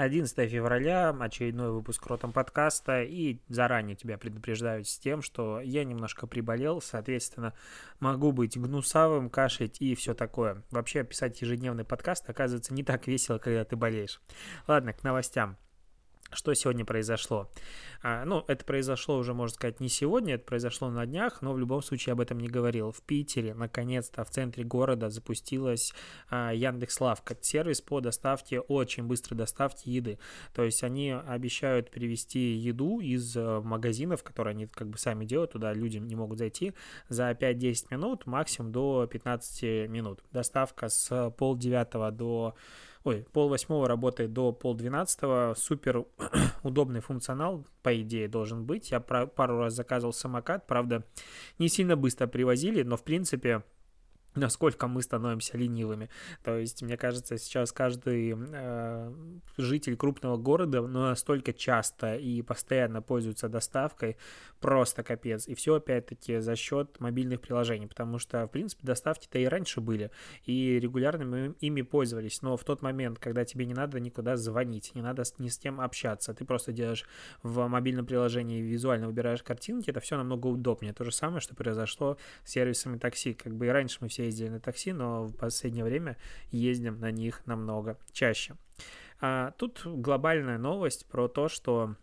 11 февраля, очередной выпуск Ротом подкаста, и заранее тебя предупреждаю с тем, что я немножко приболел, соответственно, могу быть гнусавым, кашлять и все такое. Вообще, писать ежедневный подкаст оказывается не так весело, когда ты болеешь. Ладно, к новостям. Что сегодня произошло? А, ну, это произошло уже, можно сказать, не сегодня, это произошло на днях, но в любом случае об этом не говорил. В Питере, наконец-то, в центре города запустилась а, Яндекс.Лавка, сервис по доставке, очень быстрой доставке еды. То есть они обещают привезти еду из а, магазинов, которые они как бы сами делают, туда люди не могут зайти, за 5-10 минут, максимум до 15 минут. Доставка с полдевятого до ой, пол восьмого работает до пол двенадцатого, супер удобный функционал, по идее, должен быть. Я пару раз заказывал самокат, правда, не сильно быстро привозили, но, в принципе, насколько мы становимся ленивыми. То есть, мне кажется, сейчас каждый э, житель крупного города ну, настолько часто и постоянно пользуется доставкой, просто капец. И все, опять-таки, за счет мобильных приложений, потому что, в принципе, доставки-то и раньше были, и регулярно мы ими пользовались. Но в тот момент, когда тебе не надо никуда звонить, не надо ни с кем общаться, ты просто делаешь в мобильном приложении визуально выбираешь картинки, это все намного удобнее. То же самое, что произошло с сервисами такси. Как бы и раньше мы все все ездили на такси, но в последнее время ездим на них намного чаще. А, тут глобальная новость про то, что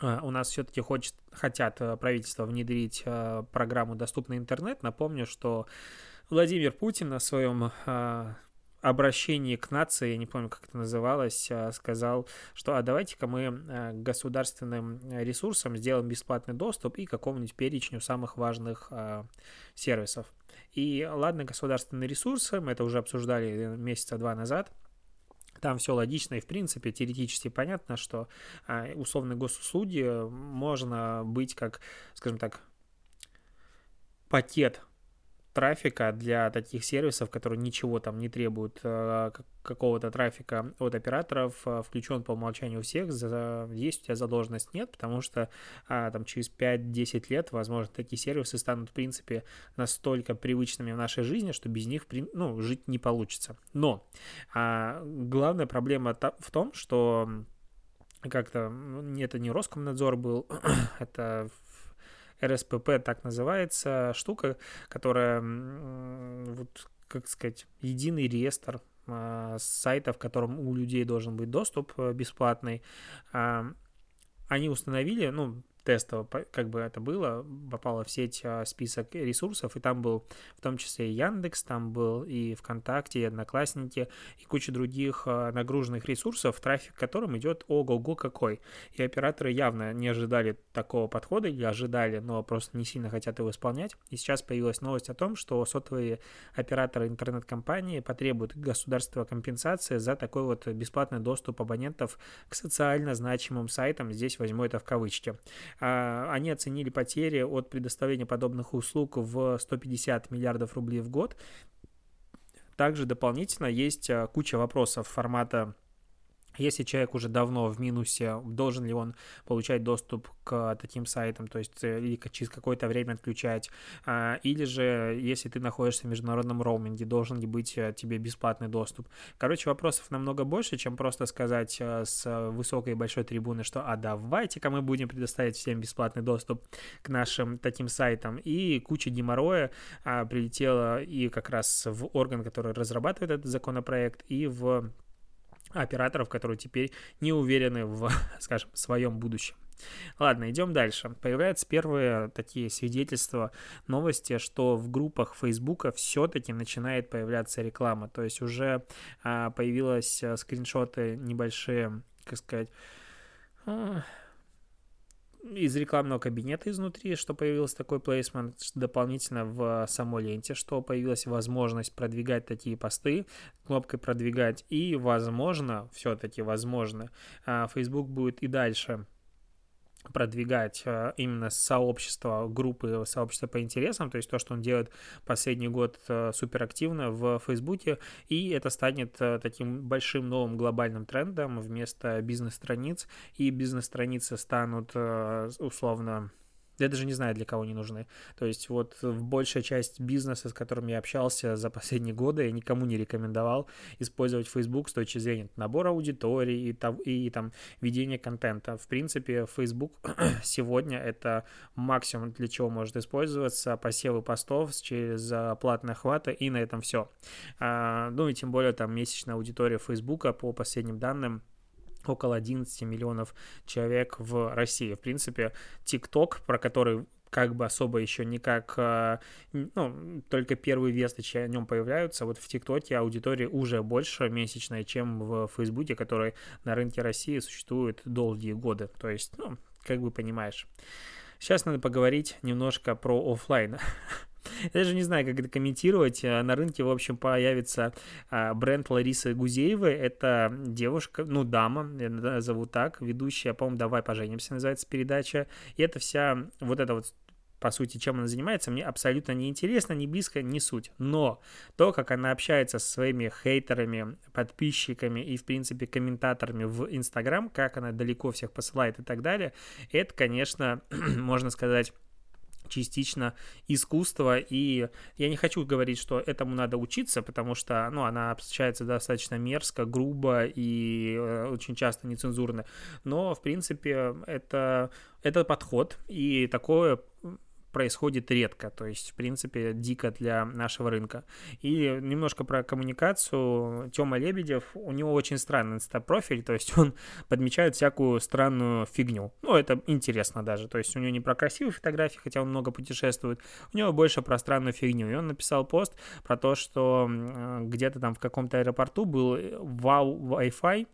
а, у нас все-таки хочет, хотят а, правительство внедрить а, программу «Доступный интернет». Напомню, что Владимир Путин на своем обращении к нации, я не помню, как это называлось, сказал, что а давайте-ка мы государственным ресурсам сделаем бесплатный доступ и какому-нибудь перечню самых важных сервисов. И ладно, государственные ресурсы, мы это уже обсуждали месяца два назад, там все логично и, в принципе, теоретически понятно, что а, условные госуслуги можно быть как, скажем так, пакет трафика для таких сервисов, которые ничего там не требуют э, какого-то трафика от операторов, э, включен по умолчанию у всех, есть у тебя задолженность, нет, потому что а, там через 5-10 лет, возможно, такие сервисы станут, в принципе, настолько привычными в нашей жизни, что без них, ну, жить не получится. Но а, главная проблема в том, что как-то, это не Роскомнадзор был, это РСПП так называется штука, которая, вот, как сказать, единый реестр а, сайтов, в котором у людей должен быть доступ э, бесплатный, они установили, ну, тестово, как бы это было, попало в сеть а, список ресурсов, и там был в том числе и Яндекс, там был и ВКонтакте, и Одноклассники, и куча других а, нагруженных ресурсов, трафик которым идет ого-го какой. И операторы явно не ожидали такого подхода, или ожидали, но просто не сильно хотят его исполнять. И сейчас появилась новость о том, что сотовые операторы интернет-компании потребуют государства компенсации за такой вот бесплатный доступ абонентов к социально значимым сайтам. Здесь возьму это в кавычки. А, они оценили потери от предоставления подобных услуг в 150 миллиардов рублей в год. Также дополнительно есть а, куча вопросов формата если человек уже давно в минусе, должен ли он получать доступ к таким сайтам, то есть э, или через какое-то время отключать, а, или же если ты находишься в международном роуминге, должен ли быть э, тебе бесплатный доступ. Короче, вопросов намного больше, чем просто сказать э, с высокой и большой трибуны, что а давайте-ка мы будем предоставить всем бесплатный доступ к нашим таким сайтам. И куча геморроя а, прилетела и как раз в орган, который разрабатывает этот законопроект, и в операторов, которые теперь не уверены в, скажем, своем будущем. Ладно, идем дальше. Появляются первые такие свидетельства, новости, что в группах Фейсбука все-таки начинает появляться реклама. То есть уже а, появились а, скриншоты небольшие, как сказать, а, из рекламного кабинета изнутри, что появился такой плейсмент дополнительно в самой ленте, что появилась возможность продвигать такие посты, кнопкой продвигать, и возможно, все-таки возможно, а, Facebook будет и дальше продвигать э, именно сообщество, группы, сообщества по интересам, то есть то, что он делает последний год э, суперактивно в Фейсбуке, и это станет э, таким большим новым глобальным трендом вместо бизнес-страниц, и бизнес-страницы станут условно я даже не знаю, для кого они нужны. То есть вот большая часть бизнеса, с которым я общался за последние годы, я никому не рекомендовал использовать Facebook с точки зрения набора аудитории и, там, и там ведения контента. В принципе, Facebook сегодня это максимум, для чего может использоваться, посевы постов через платные охваты, и на этом все. А, ну и тем более там месячная аудитория Facebook по последним данным около 11 миллионов человек в России. В принципе, TikTok, про который как бы особо еще никак, э, ну, только первые весточки о нем появляются. Вот в ТикТоке аудитория уже больше месячная, чем в Фейсбуке, который на рынке России существует долгие годы. То есть, ну, как бы понимаешь. Сейчас надо поговорить немножко про офлайн. Я даже не знаю, как это комментировать. Э, на рынке, в общем, появится а, бренд Ларисы Гузеевой. Это девушка, ну, дама, я зовут так, ведущая, по-моему, «Давай поженимся» называется передача. И это вся вот эта вот по сути, чем она занимается, мне абсолютно не интересно, не близко, не суть. Но то, как она общается со своими хейтерами, подписчиками и, в принципе, комментаторами в Инстаграм, как она далеко всех посылает и так далее, это, конечно, можно сказать частично искусство, и я не хочу говорить, что этому надо учиться, потому что, ну, она общается достаточно мерзко, грубо и э, очень часто нецензурно, но, в принципе, это, это подход, и такое происходит редко, то есть, в принципе, дико для нашего рынка. И немножко про коммуникацию. Тёма Лебедев, у него очень странный инстапрофиль, то есть он подмечает всякую странную фигню. Ну, это интересно даже, то есть у него не про красивые фотографии, хотя он много путешествует, у него больше про странную фигню. И он написал пост про то, что где-то там в каком-то аэропорту был вау Wi-Fi,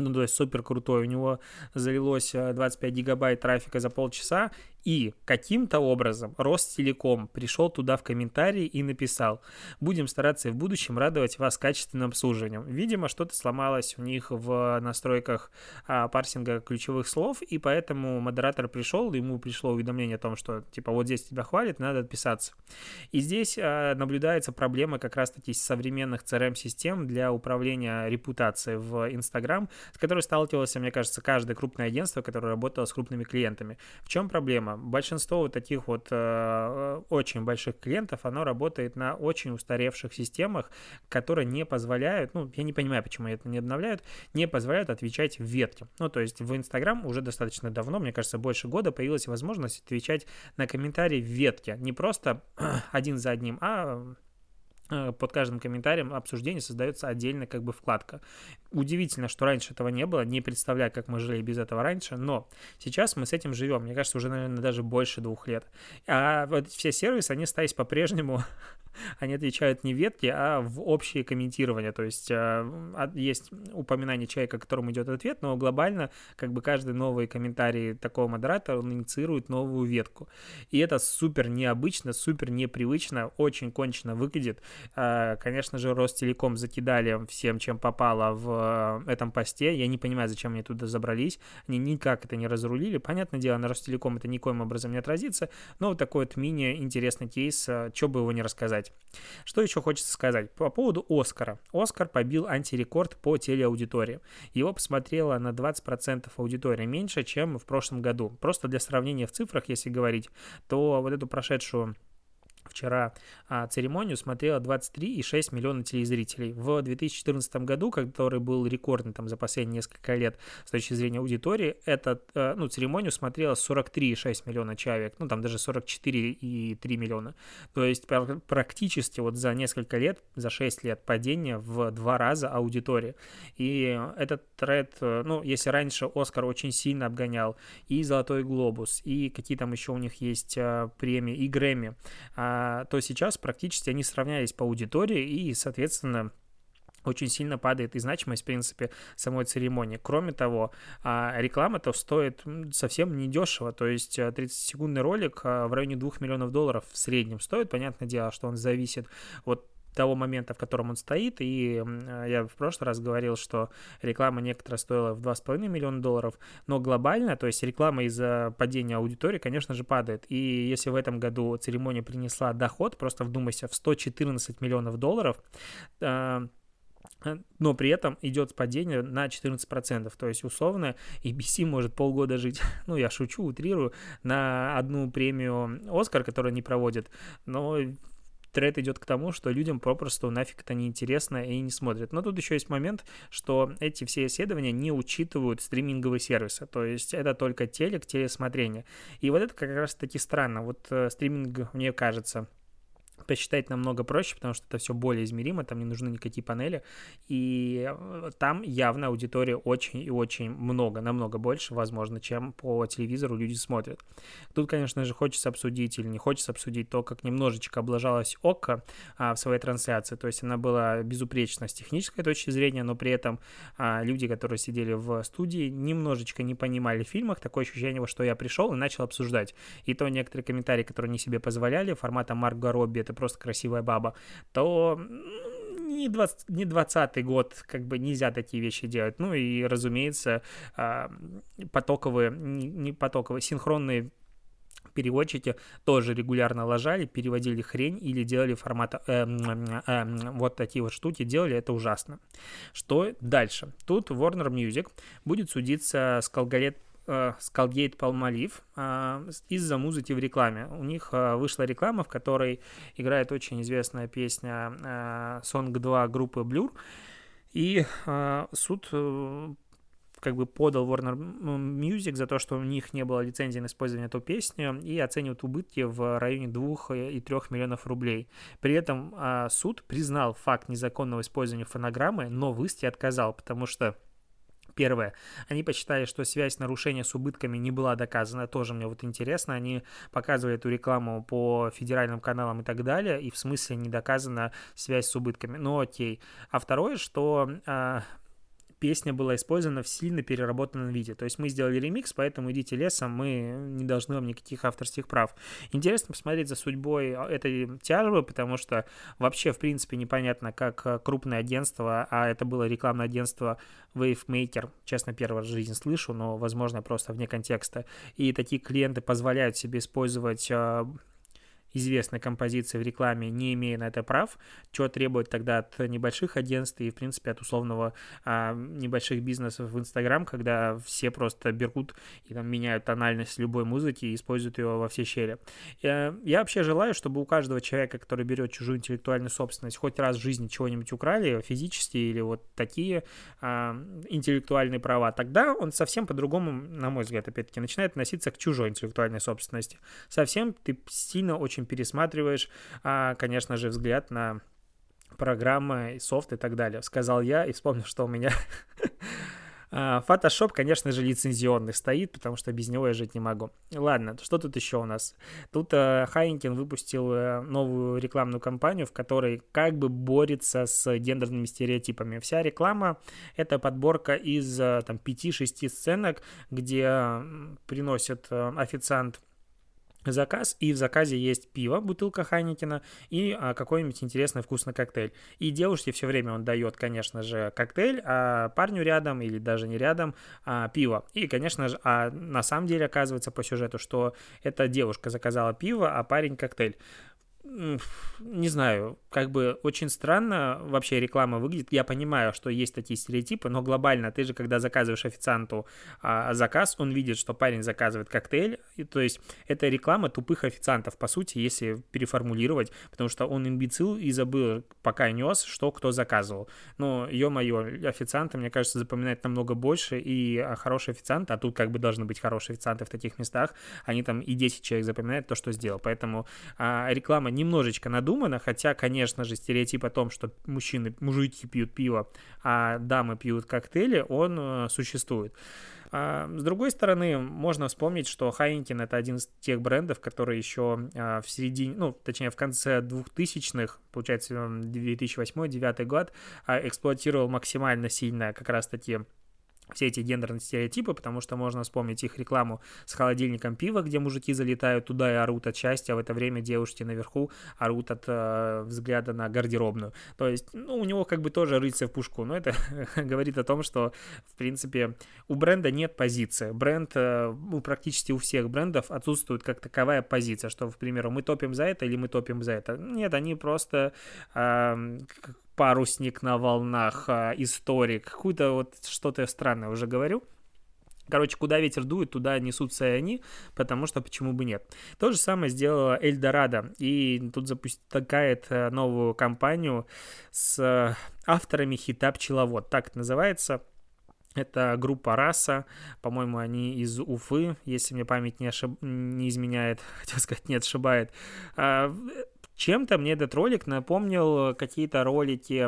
ну, то есть супер крутой. У него залилось 25 э, гигабайт трафика за полчаса, и каким-то образом Ростелеком пришел туда в комментарии и написал, будем стараться и в будущем радовать вас качественным обслуживанием. Видимо, что-то сломалось у них в настройках а, парсинга ключевых слов, и поэтому модератор пришел, ему пришло уведомление о том, что типа вот здесь тебя хвалит, надо отписаться. И здесь а, наблюдается проблема как раз-таки современных CRM-систем для управления репутацией в Instagram, с которой сталкивалось, мне кажется, каждое крупное агентство, которое работало с крупными клиентами. В чем проблема? Проблема. Большинство вот таких вот э, очень больших клиентов, оно работает на очень устаревших системах, которые не позволяют, ну, я не понимаю, почему это не обновляют, не позволяют отвечать в ветке. Ну, то есть в Инстаграм уже достаточно давно, мне кажется, больше года появилась возможность отвечать на комментарии в ветке. Не просто один за одним, а под каждым комментарием обсуждения создается отдельная как бы вкладка. Удивительно, что раньше этого не было, не представляю, как мы жили без этого раньше, но сейчас мы с этим живем, мне кажется, уже, наверное, даже больше двух лет. А вот все сервисы, они остались по-прежнему они отвечают не ветки, а в общее комментирование. То есть э, есть упоминание человека, которому идет ответ, но глобально как бы каждый новый комментарий такого модератора, он инициирует новую ветку. И это супер необычно, супер непривычно, очень кончено выглядит. Э, конечно же, Ростелеком закидали всем, чем попало в э, этом посте. Я не понимаю, зачем они туда забрались. Они никак это не разрулили. Понятное дело, на Ростелеком это никоим образом не отразится, но вот такой вот мини-интересный кейс, что бы его не рассказать сказать. Что еще хочется сказать по поводу Оскара. Оскар побил антирекорд по телеаудитории. Его посмотрело на 20% аудитории меньше, чем в прошлом году. Просто для сравнения в цифрах, если говорить, то вот эту прошедшую вчера а, церемонию смотрело 23,6 миллиона телезрителей. В 2014 году, который был рекордный там за последние несколько лет с точки зрения аудитории, этот, а, ну, церемонию смотрело 43,6 миллиона человек, ну, там даже 44,3 миллиона. То есть практически вот за несколько лет, за 6 лет падение в два раза аудитории. И этот тред, ну, если раньше Оскар очень сильно обгонял и Золотой Глобус, и какие там еще у них есть а, премии, и Грэмми, а, то сейчас практически они сравнялись по аудитории и, соответственно, очень сильно падает и значимость, в принципе, самой церемонии. Кроме того, а, реклама-то стоит совсем недешево, то есть 30-секундный а, ролик в районе 2 миллионов долларов в среднем стоит. Понятное дело, что он зависит от того момента, в котором он стоит, и я в прошлый раз говорил, что реклама некоторая стоила в 2,5 миллиона долларов, но глобально, то есть реклама из-за падения аудитории, конечно же, падает, и если в этом году церемония принесла доход, просто вдумайся, в 114 миллионов долларов, а, но при этом идет падение на 14%. То есть, условно, ABC может полгода жить, ну, я шучу, утрирую, на одну премию «Оскар», которую они проводят, но тред идет к тому, что людям попросту нафиг это неинтересно и не смотрят. Но тут еще есть момент, что эти все исследования не учитывают стриминговые сервисы, то есть это только телек, телесмотрение. И вот это как раз таки странно. Вот э, стриминг, мне кажется, посчитать намного проще, потому что это все более измеримо, там не нужны никакие панели, и э, там явно аудитория очень и очень много, намного больше, возможно, чем по телевизору люди смотрят. Тут, конечно же, хочется обсудить или не хочется обсудить то, как немножечко облажалась ОККО а, в своей трансляции, то есть она была безупречна с технической точки зрения, но при этом а, люди, которые сидели в студии, немножечко не понимали в фильмах, такое ощущение, что я пришел и начал обсуждать. И то некоторые комментарии, которые не себе позволяли, формата Марго Робби, это просто красивая баба, то не 20, не 20 год, как бы нельзя такие вещи делать. Ну и, разумеется, а, потоковые, не потоковые, синхронные переводчики тоже регулярно ложали, переводили хрень или делали формата э, э, э, вот такие вот штуки, делали это ужасно. Что дальше? Тут Warner Music будет судиться с Колгалет Skullgate Palmolive а, из-за музыки в рекламе. У них а, вышла реклама, в которой играет очень известная песня а, Song 2 группы Blur, и суд э, как бы подал Warner Music за то, что у них не было лицензии на использование этой песни и оценивают убытки в районе 2 и 3 миллионов рублей. При этом суд признал факт незаконного использования фонограммы, но в отказал, потому что Первое, они посчитали, что связь нарушения с убытками не была доказана, тоже мне вот интересно, они показывали эту рекламу по федеральным каналам и так далее, и в смысле не доказана связь с убытками, ну окей. А второе, что а, песня была использована в сильно переработанном виде. То есть мы сделали ремикс, поэтому идите лесом, мы не должны вам никаких авторских прав. Интересно посмотреть за судьбой этой тяжбы, потому что вообще, в принципе, непонятно, как э, крупное агентство, а это было рекламное агентство Wavemaker, честно, первый раз в жизни слышу, но, возможно, просто вне контекста, и такие клиенты позволяют себе использовать э, известной композиции в рекламе, не имея на это прав, что требует тогда от небольших агентств и, в принципе, от условного а, небольших бизнесов в Инстаграм, когда все просто берут и там меняют тональность любой музыки и используют ее во все щели. Я, я вообще желаю, чтобы у каждого человека, который берет чужую интеллектуальную собственность, хоть раз в жизни чего-нибудь украли, физически или вот такие а, интеллектуальные права, тогда он совсем по-другому, на мой взгляд, опять-таки, начинает относиться к чужой интеллектуальной собственности. Совсем ты сильно очень общем, пересматриваешь, а, конечно же, взгляд на программы, софт и так далее. Сказал я и вспомнил, что у меня а, Photoshop, конечно же, лицензионный стоит, потому что без него я жить не могу. Ладно, что тут еще у нас? Тут Хайнкин выпустил uh, новую рекламную кампанию, в которой как бы борется с гендерными стереотипами. Вся реклама — это подборка из uh, там 5-6 сценок, где приносит официант заказ, и в заказе есть пиво, бутылка Хайникина и а, какой-нибудь интересный вкусный коктейль. И девушке все время он дает, конечно же, коктейль, а парню рядом или даже не рядом а, пиво. И, конечно же, а на самом деле оказывается по сюжету, что эта девушка заказала пиво, а парень коктейль не знаю, как бы очень странно вообще реклама выглядит. Я понимаю, что есть такие стереотипы, но глобально ты же, когда заказываешь официанту а, заказ, он видит, что парень заказывает коктейль. И, то есть это реклама тупых официантов, по сути, если переформулировать, потому что он имбецил и забыл, пока нес, что кто заказывал. Но, ё-моё, официанты, мне кажется, запоминают намного больше, и а, хороший официант, а тут как бы должны быть хорошие официанты в таких местах, они там и 10 человек запоминают то, что сделал. Поэтому а, реклама немножечко надумано, хотя, конечно же, стереотип о том, что мужчины, мужики пьют пиво, а дамы пьют коктейли, он э, существует. А, с другой стороны, можно вспомнить, что Хайнкин это один из тех брендов, который еще а, в середине, ну, точнее, в конце 2000-х, получается, 2008-2009 год, а, эксплуатировал максимально сильно как раз-таки все эти гендерные стереотипы, потому что можно вспомнить их рекламу с холодильником пива, где мужики залетают туда и орут от счастья, а в это время девушки наверху орут от э, взгляда на гардеробную. То есть, ну, у него как бы тоже рыться в пушку, но это говорит о том, что, в принципе, у бренда нет позиции. Бренд, э, ну, практически у всех брендов отсутствует как таковая позиция, что, к примеру, мы топим за это или мы топим за это. Нет, они просто э, парусник на волнах, а, историк, какую-то вот что-то странное уже говорю. Короче, куда ветер дует, туда несутся и они, потому что почему бы нет. То же самое сделала Эльдорадо, и тут запускает э, новую компанию с авторами хита «Пчеловод», так это называется. Это группа «Раса», по-моему, они из Уфы, если мне память не, ошиб... не изменяет, хотел сказать, не отшибает. Чем-то мне этот ролик напомнил какие-то ролики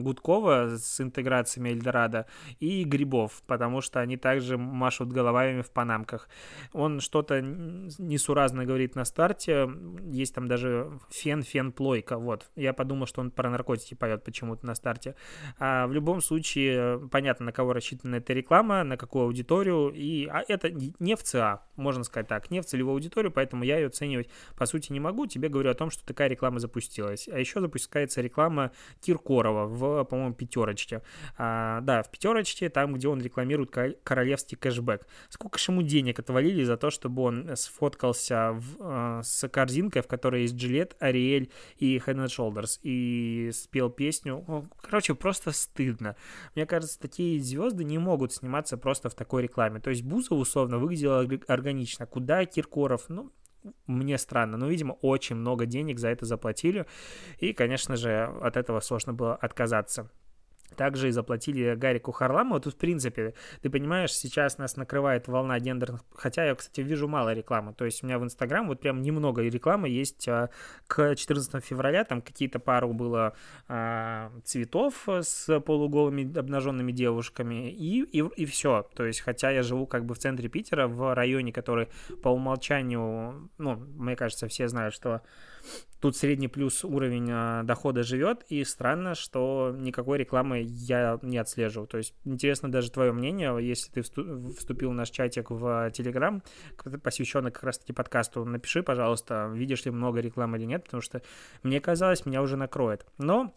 Гудкова с интеграциями Эльдорадо и Грибов, потому что они также машут головами в панамках. Он что-то несуразно говорит на старте, есть там даже фен, фен, плойка, вот. Я подумал, что он про наркотики поет почему-то на старте. А в любом случае, понятно, на кого рассчитана эта реклама, на какую аудиторию, и а это не в ЦА, можно сказать так, не в целевую аудиторию, поэтому я ее оценивать по сути не могу. Тебе говорю о том, что такая реклама запустилась. А еще запускается реклама Киркорова в, по-моему, пятерочке. А, да, в пятерочке, там, где он рекламирует королевский кэшбэк. Сколько же ему денег отвалили за то, чтобы он сфоткался в, а, с корзинкой, в которой есть Джилет, Ариэль и Head and Shoulders, и спел песню. Короче, просто стыдно. Мне кажется, такие звезды не могут сниматься просто в такой рекламе. То есть Бузов условно выглядела органично. Куда Киркоров? Ну, мне странно, но, видимо, очень много денег за это заплатили, и, конечно же, от этого сложно было отказаться также и заплатили Гарику Харламову. Тут, в принципе, ты понимаешь, сейчас нас накрывает волна гендерных... Хотя я, кстати, вижу мало рекламы. То есть у меня в Инстаграм вот прям немного рекламы есть. А, к 14 февраля там какие-то пару было а, цветов с полуголыми обнаженными девушками и, и, и все. То есть, хотя я живу как бы в центре Питера, в районе, который по умолчанию, ну, мне кажется, все знают, что Тут средний плюс уровень а, дохода живет, и странно, что никакой рекламы я не отслеживаю. То есть интересно даже твое мнение, если ты вступил в наш чатик в Телеграм, посвященный как раз-таки подкасту, напиши, пожалуйста, видишь ли много рекламы или нет, потому что мне казалось, меня уже накроет. Но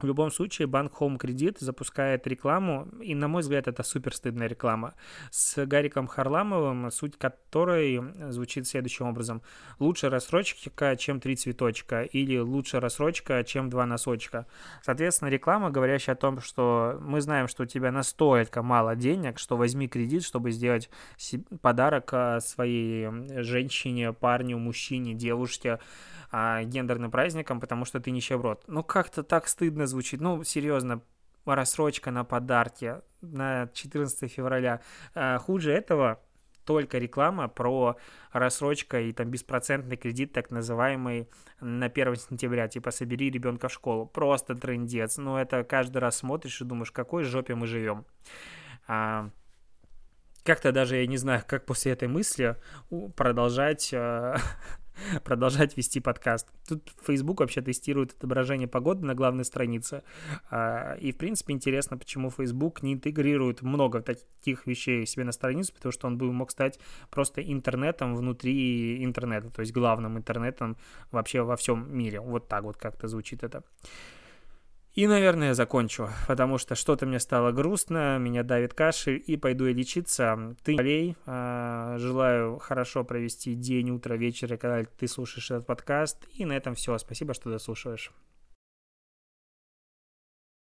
в любом случае, банк Home Credit запускает рекламу, и, на мой взгляд, это супер стыдная реклама, с Гариком Харламовым, суть которой звучит следующим образом. Лучше рассрочка, чем три цветочка, или лучше рассрочка, чем два носочка. Соответственно, реклама, говорящая о том, что мы знаем, что у тебя настолько мало денег, что возьми кредит, чтобы сделать подарок а, своей женщине, парню, мужчине, девушке, а, гендерным праздником, потому что ты нищеброд. Ну, как-то так стыдно звучит. Ну, серьезно, рассрочка на подарки на 14 февраля. А, хуже этого только реклама про рассрочка и там беспроцентный кредит, так называемый, на 1 сентября, типа собери ребенка в школу. Просто трендец. Ну, это каждый раз смотришь и думаешь, какой жопе мы живем. А, как-то даже я не знаю, как после этой мысли продолжать а, продолжать вести подкаст. Тут Facebook вообще тестирует отображение погоды на главной странице. А, и, в принципе, интересно, почему Facebook не интегрирует много таких вещей себе на страницу, потому что он бы мог стать просто интернетом внутри интернета, то есть главным интернетом вообще во всем мире. Вот так вот как-то звучит это. И, наверное, закончу, потому что что-то мне стало грустно, меня давит кашель, и пойду я лечиться. Ты болей, а, желаю хорошо провести день, утро, вечер, когда ты слушаешь этот подкаст. И на этом все. Спасибо, что дослушиваешь.